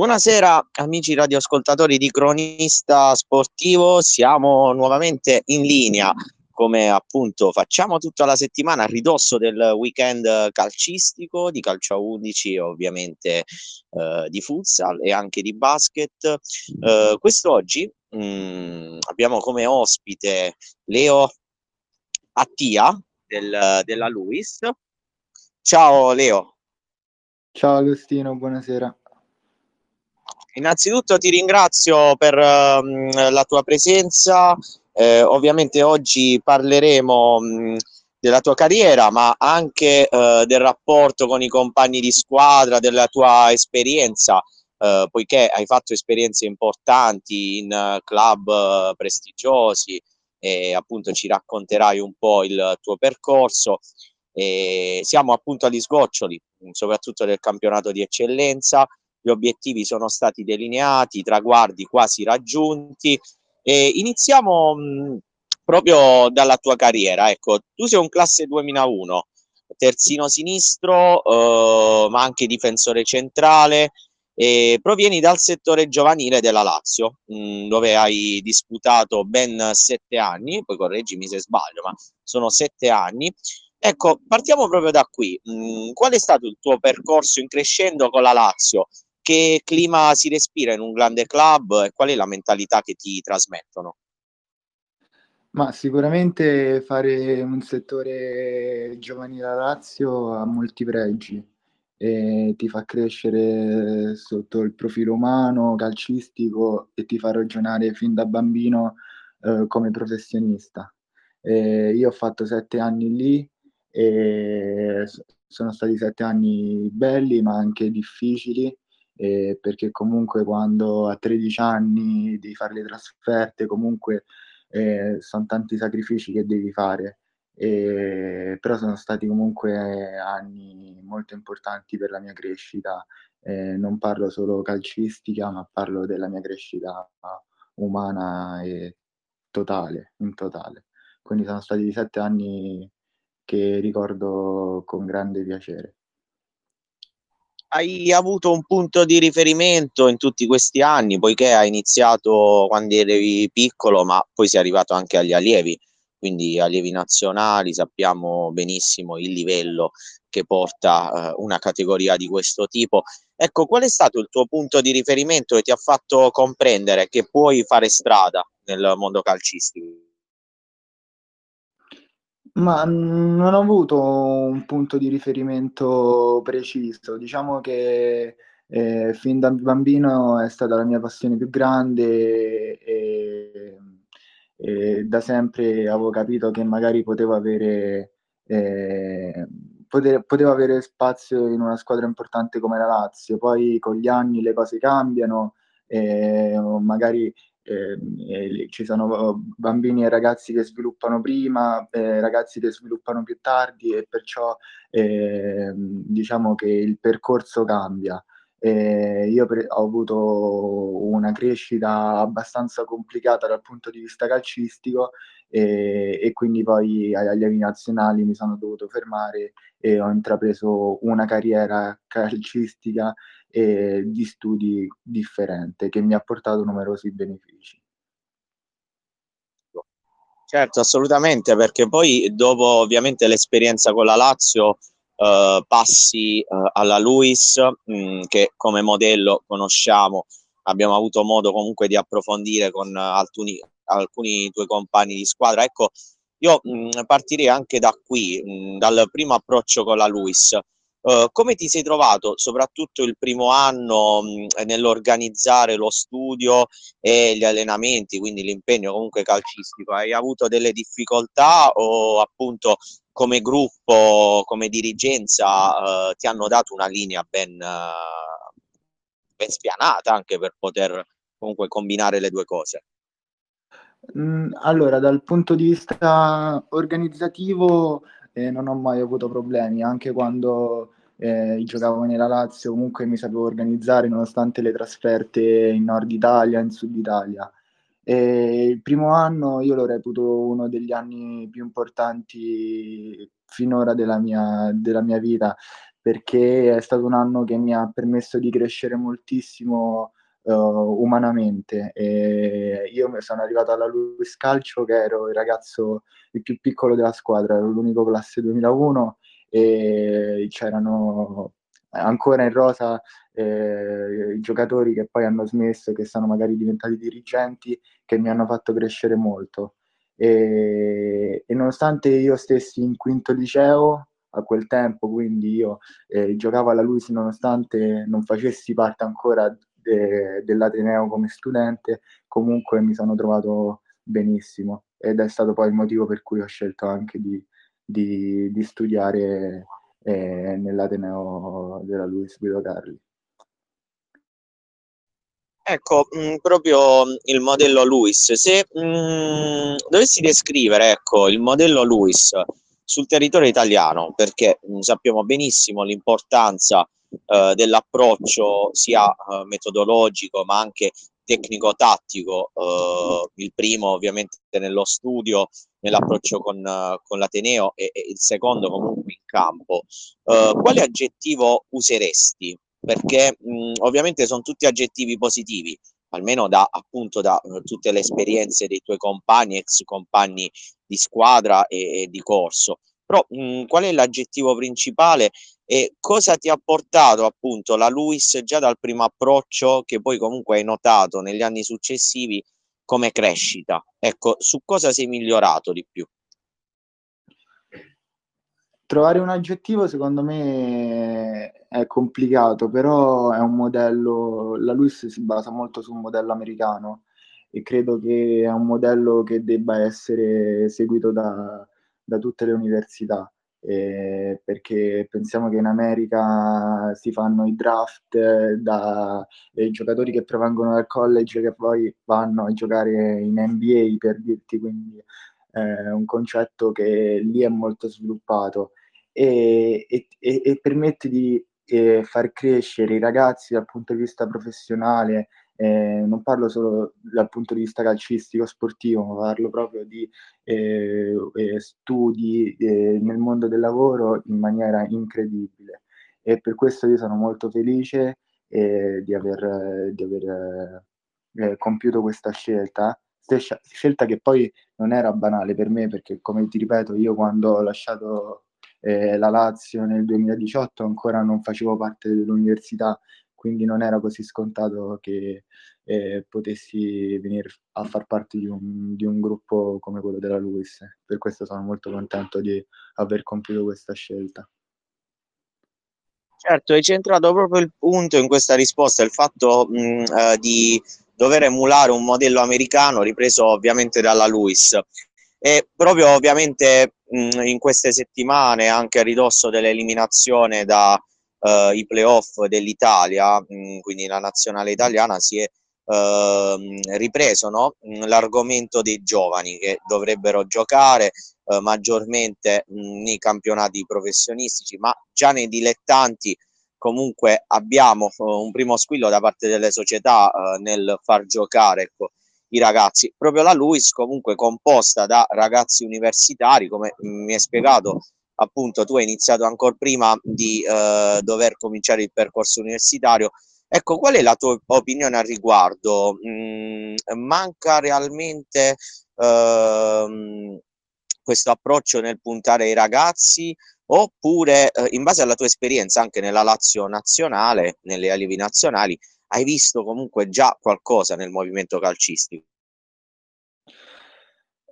Buonasera amici radioascoltatori di Cronista Sportivo, siamo nuovamente in linea come appunto facciamo tutta la settimana a ridosso del weekend calcistico di calcio a 11 ovviamente eh, di futsal e anche di basket. Eh, quest'oggi mh, mm, abbiamo come ospite Leo Attia del, della Luis. Ciao Leo. Ciao Agostino, buonasera. Innanzitutto ti ringrazio per uh, la tua presenza. Eh, ovviamente oggi parleremo mh, della tua carriera, ma anche uh, del rapporto con i compagni di squadra, della tua esperienza, uh, poiché hai fatto esperienze importanti in club prestigiosi e appunto ci racconterai un po' il tuo percorso. E siamo appunto agli sgoccioli, soprattutto del campionato di eccellenza gli obiettivi sono stati delineati, i traguardi quasi raggiunti. E iniziamo mh, proprio dalla tua carriera. Ecco, tu sei un classe 2001, terzino sinistro, eh, ma anche difensore centrale. E provieni dal settore giovanile della Lazio, mh, dove hai disputato ben sette anni, poi correggimi se sbaglio, ma sono sette anni. Ecco, partiamo proprio da qui. Mh, qual è stato il tuo percorso in crescendo con la Lazio? Che clima si respira in un grande club e qual è la mentalità che ti trasmettono? Ma sicuramente fare un settore giovanile a Lazio ha molti pregi e ti fa crescere sotto il profilo umano, calcistico e ti fa ragionare fin da bambino eh, come professionista. E io ho fatto sette anni lì e sono stati sette anni belli ma anche difficili eh, perché comunque quando a 13 anni devi fare le trasferte, comunque eh, sono tanti sacrifici che devi fare. E, però sono stati comunque anni molto importanti per la mia crescita. Eh, non parlo solo calcistica, ma parlo della mia crescita umana e totale, in totale. Quindi sono stati sette anni che ricordo con grande piacere hai avuto un punto di riferimento in tutti questi anni, poiché hai iniziato quando eri piccolo, ma poi sei arrivato anche agli allievi, quindi allievi nazionali, sappiamo benissimo il livello che porta eh, una categoria di questo tipo. Ecco, qual è stato il tuo punto di riferimento che ti ha fatto comprendere che puoi fare strada nel mondo calcistico? Ma non ho avuto un punto di riferimento preciso. Diciamo che eh, fin da bambino è stata la mia passione più grande e, e da sempre avevo capito che magari potevo avere, eh, poter, potevo avere spazio in una squadra importante come la Lazio. Poi con gli anni le cose cambiano, eh, magari eh, ci sono bambini e ragazzi che sviluppano prima, eh, ragazzi che sviluppano più tardi e perciò eh, diciamo che il percorso cambia. Io pre- ho avuto una crescita abbastanza complicata dal punto di vista calcistico e, e quindi poi agli allievi nazionali mi sono dovuto fermare e ho intrapreso una carriera calcistica e di studi differente che mi ha portato numerosi benefici. Certo, assolutamente, perché poi dopo ovviamente l'esperienza con la Lazio eh, passi eh, alla Luis, mm, che come modello conosciamo, abbiamo avuto modo comunque di approfondire con alcuni, alcuni tuoi compagni di squadra. Ecco, io mh, mm, partirei anche da qui, mh, mm, dal primo approccio con la Luis. Uh, come ti sei trovato, soprattutto il primo anno, mh, nell'organizzare lo studio e gli allenamenti, quindi l'impegno comunque calcistico? Hai avuto delle difficoltà o appunto come gruppo, come dirigenza, uh, ti hanno dato una linea ben, uh, ben spianata anche per poter comunque combinare le due cose? Mm, allora, dal punto di vista organizzativo eh, non ho mai avuto problemi, anche quando eh, giocavo nella Lazio comunque mi sapevo organizzare nonostante le trasferte in Nord Italia, in Sud Italia. E il primo anno io lo reputo uno degli anni più importanti finora della mia, della mia vita perché è stato un anno che mi ha permesso di crescere moltissimo uh, umanamente. E io sono arrivato alla Luis Calcio che ero il ragazzo il più piccolo della squadra, ero l'unico classe 2001 e c'erano ancora in rosa eh, i giocatori che poi hanno smesso, che sono magari diventati dirigenti, che mi hanno fatto crescere molto. E, e nonostante io stessi in quinto liceo a quel tempo, quindi io eh, giocavo alla Luis nonostante non facessi parte ancora de, dell'Ateneo come studente, comunque mi sono trovato benissimo ed è stato poi il motivo per cui ho scelto anche di, di, di studiare eh, nell'Ateneo della Luis Guido Carli. Ecco, mh, mm, proprio il modello Luis, se mh, mm, dovessi descrivere ecco, il modello Luis sul territorio italiano, perché mh, mm, sappiamo benissimo l'importanza eh, dell'approccio sia eh, metodologico ma anche tecnico-tattico, eh, il primo ovviamente nello studio, nell'approccio con, con l'Ateneo e, e, il secondo comunque in campo. Eh, quale aggettivo useresti? Perché mh, ovviamente sono tutti aggettivi positivi, almeno da appunto da uh, tutte le esperienze dei tuoi compagni, ex compagni di squadra e, e di corso. Però mh, qual è l'aggettivo principale e cosa ti ha portato appunto la Luis già dal primo approccio che poi comunque hai notato negli anni successivi come crescita? Ecco, su cosa sei migliorato di più? Trovare un aggettivo secondo me è complicato, però è un modello, la Luis si basa molto su un modello americano e credo che è un modello che debba essere seguito da, da tutte le università eh, perché pensiamo che in America si fanno i draft da dei giocatori che provengono dal college che poi vanno a giocare in NBA per dirti, quindi è eh, un concetto che lì è molto sviluppato. E, e, e permette di eh, far crescere i ragazzi dal punto di vista professionale eh, non parlo solo dal punto di vista calcistico, sportivo, ma parlo proprio di eh, eh, studi eh, nel mondo del lavoro in maniera incredibile. E per questo io sono molto felice eh, di aver, di aver eh, compiuto questa scelta, scelta che poi non era banale per me, perché come ti ripeto, io quando ho lasciato la Lazio nel 2018 ancora non facevo parte dell'università quindi non era così scontato che eh, potessi venire a far parte di un, di un, gruppo come quello della Luis. Per questo sono molto contento di aver compiuto questa scelta. Certo, hai centrato proprio il punto in questa risposta, il fatto mh, eh, di dover emulare un modello americano ripreso ovviamente dalla Luis. E proprio ovviamente mh, in queste settimane, anche a ridosso dell'eliminazione da uh, i playoff dell'Italia, mm, quindi la nazionale italiana, si è uh, ripreso no? Mm, l'argomento dei giovani che dovrebbero giocare uh, maggiormente mh, mm, nei campionati professionistici, ma già nei dilettanti comunque abbiamo un primo squillo da parte delle società nel far giocare ecco, i ragazzi. Proprio la Luis comunque composta da ragazzi universitari, come mi hai spiegato, appunto tu hai iniziato ancora prima di eh, dover cominciare il percorso universitario. Ecco, qual è la tua opinione al riguardo? Mm, manca realmente eh, questo approccio nel puntare ai ragazzi oppure eh, in base alla tua esperienza anche nella Lazio nazionale, nelle allievi nazionali, hai visto comunque già qualcosa nel movimento calcistico?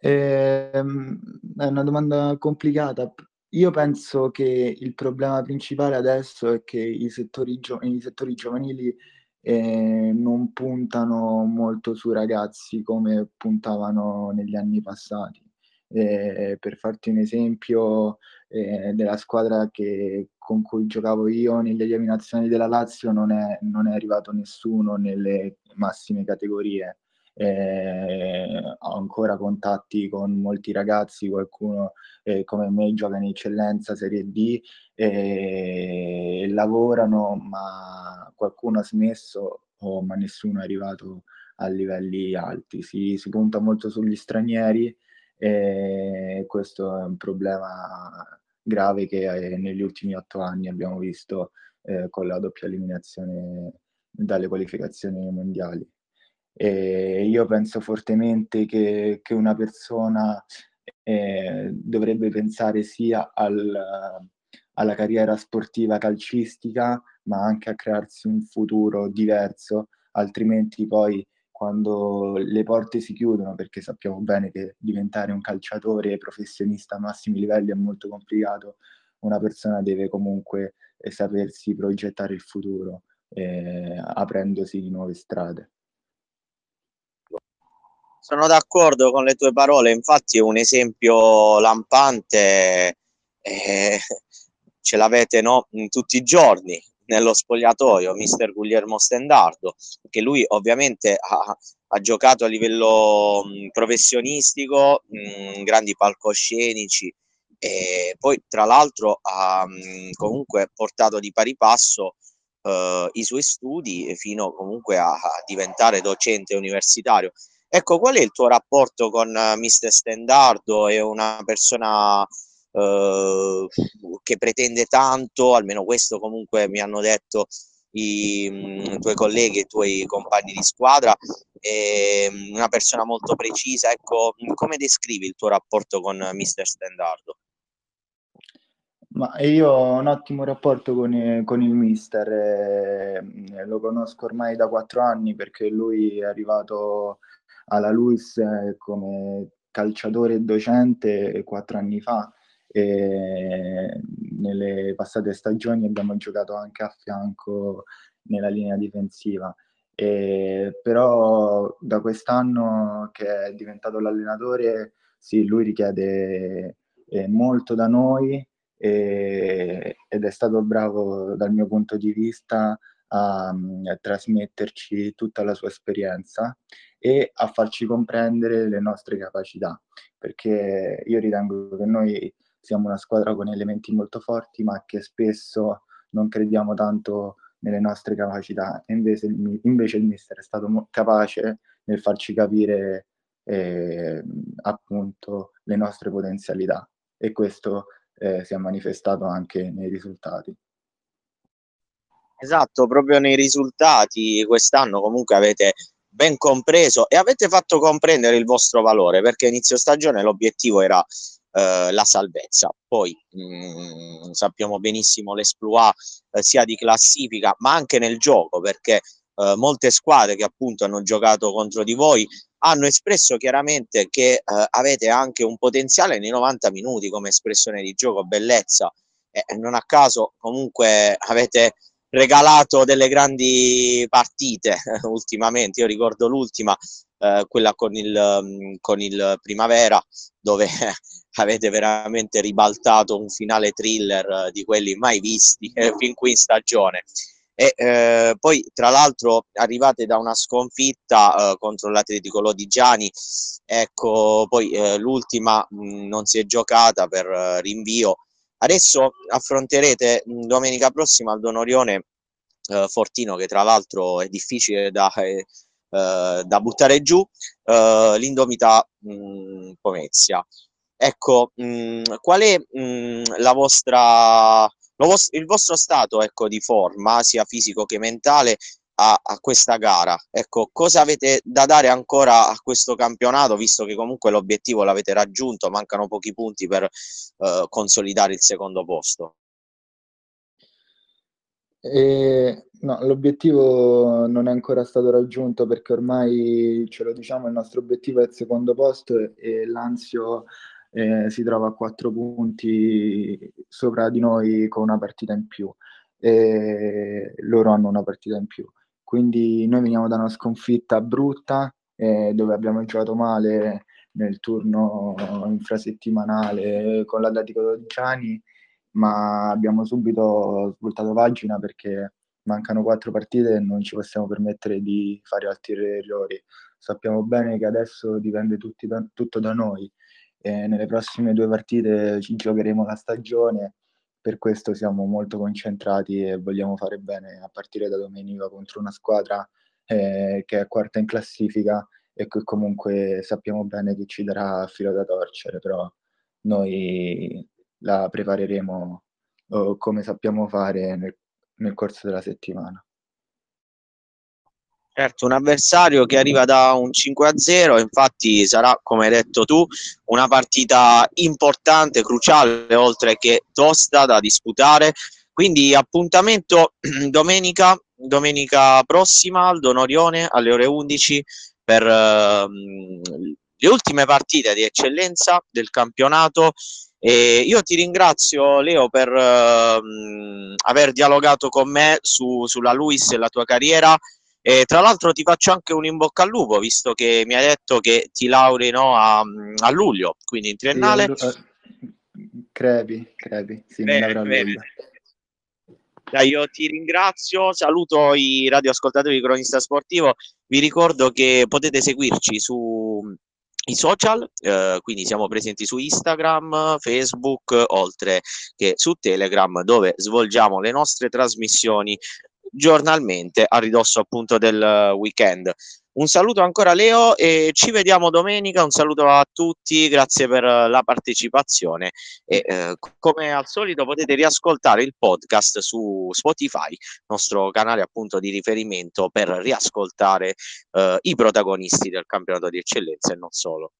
Eh, è una domanda complicata io penso che il problema principale adesso è che i settori, gio- i settori giovanili eh, non puntano molto sui ragazzi come puntavano negli anni passati. Eh, per farti un esempio, eh, della squadra che, con cui giocavo io negli allievi nazionali della Lazio non è, non è arrivato nessuno nelle massime categorie eh, ho ancora contatti con molti ragazzi, qualcuno eh, come me gioca in eccellenza Serie D e lavorano, ma qualcuno ha smesso, oh, ma nessuno è arrivato a livelli alti. Si, si punta molto sugli stranieri e questo è un problema grave che eh, negli ultimi otto anni abbiamo visto eh, con la doppia eliminazione dalle qualificazioni mondiali. E io penso fortemente che, che una persona eh, dovrebbe pensare sia al, alla carriera sportiva calcistica, ma anche a crearsi un futuro diverso, altrimenti poi quando le porte si chiudono, perché sappiamo bene che diventare un calciatore professionista a massimi livelli è molto complicato, una persona deve comunque eh, sapersi progettare il futuro, eh, aprendosi di nuove strade. Sono d'accordo con le tue parole, infatti un esempio lampante, eh, ce l'avete no, tutti i giorni nello spogliatoio, mister Guglielmo Stendardo, che lui ovviamente ha, ha giocato a livello mh, professionistico, mh, grandi palcoscenici, e poi tra l'altro ha mh, comunque portato di pari passo uh, i suoi studi fino comunque a, a diventare docente universitario. Ecco, qual è il tuo rapporto con uh, Mister Stendardo? È una persona uh, che pretende tanto, almeno questo comunque mi hanno detto i, mm, i tuoi colleghi, i tuoi compagni di squadra, è mm, una persona molto precisa. Ecco, come descrivi il tuo rapporto con Mister Stendardo? Ma io ho un ottimo rapporto con, con il mister, eh, lo conosco ormai da quattro anni perché lui è arrivato alla LUIS eh, come calciatore e docente quattro anni fa e nelle passate stagioni abbiamo giocato anche a fianco nella linea difensiva. E, però da quest'anno che è diventato l'allenatore, sì, lui richiede eh, molto da noi e, ed è stato bravo dal mio punto di vista a, a, trasmetterci tutta la sua esperienza e a farci comprendere le nostre capacità, perché io ritengo che noi siamo una squadra con elementi molto forti, ma che spesso non crediamo tanto nelle nostre capacità. Invece, invece il mister è stato capace nel farci capire eh, appunto le nostre potenzialità e questo eh, si è manifestato anche nei risultati. Esatto, proprio nei risultati quest'anno comunque avete ben compreso e avete fatto comprendere il vostro valore perché inizio stagione l'obiettivo era eh, la salvezza. Poi mh, mm, sappiamo benissimo l'esploit eh, sia di classifica ma anche nel gioco perché eh, molte squadre che appunto hanno giocato contro di voi hanno espresso chiaramente che eh, avete anche un potenziale nei 90 minuti come espressione di gioco, bellezza e non a caso comunque avete regalato delle grandi partite ultimamente. Io ricordo l'ultima, eh, quella con il, mm, con il Primavera, dove avete veramente ribaltato un finale thriller di quelli mai visti eh, fin qui in stagione. E eh, poi tra l'altro arrivate da una sconfitta eh, contro l'Atletico Lodigiani. Ecco poi eh, l'ultima mh, non si è giocata per eh, rinvio adesso affronterete mh, domenica prossima al Don Orione eh, Fortino che tra l'altro è difficile da, eh, da buttare giù l'Indomita mh, Pomezia. Ecco qual è la vostra il vostro stato ecco, di forma, sia fisico che mentale, a, a, questa gara. Ecco, cosa avete da dare ancora a questo campionato, visto che comunque l'obiettivo l'avete raggiunto, mancano pochi punti per eh, consolidare il secondo posto? E, no, l'obiettivo non è ancora stato raggiunto perché ormai ce lo diciamo, il nostro obiettivo è il secondo posto e l'Anzio eh, si trova a quattro punti sopra di noi con una partita in più e loro hanno una partita in più. Quindi noi veniamo da una sconfitta brutta eh, dove abbiamo giocato male nel turno infrasettimanale con l'Atletico Dodigiani, ma abbiamo subito svoltato pagina perché mancano quattro partite e non ci possiamo permettere di fare altri errori. Sappiamo bene che adesso dipende da, tutto da noi e nelle prossime due partite ci giocheremo la stagione, per questo siamo molto concentrati e vogliamo fare bene a partire da domenica contro una squadra eh, che è quarta in classifica e che comunque sappiamo bene che ci darà filo da torcere, però noi la prepareremo uh, come sappiamo fare nel, nel corso della settimana. Certo, un avversario che arriva da un 5-0, infatti sarà, come hai detto tu, una partita importante, cruciale, oltre che tosta da disputare. Quindi appuntamento domenica, domenica prossima al Donorione alle ore 11 per uh, le ultime partite di eccellenza del campionato. E io ti ringrazio Leo per uh, aver dialogato con me su, sulla Luis e la tua carriera e tra l'altro ti faccio anche un in bocca al lupo, visto che mi hai detto che ti lauri no, a, a, luglio, quindi in triennale. Crepi, crepi, sì, bene, bene. Dai, io ti ringrazio, saluto i radioascoltatori di Cronista Sportivo, vi ricordo che potete seguirci su i social, eh, quindi siamo presenti su Instagram, Facebook, oltre che su Telegram, dove svolgiamo le nostre trasmissioni giornalmente a ridosso appunto del weekend. Un saluto ancora Leo e ci vediamo domenica, un saluto a tutti, grazie per la partecipazione e eh, come al solito potete riascoltare il podcast su Spotify, nostro canale appunto di riferimento per riascoltare eh, i protagonisti del campionato di eccellenza e non solo.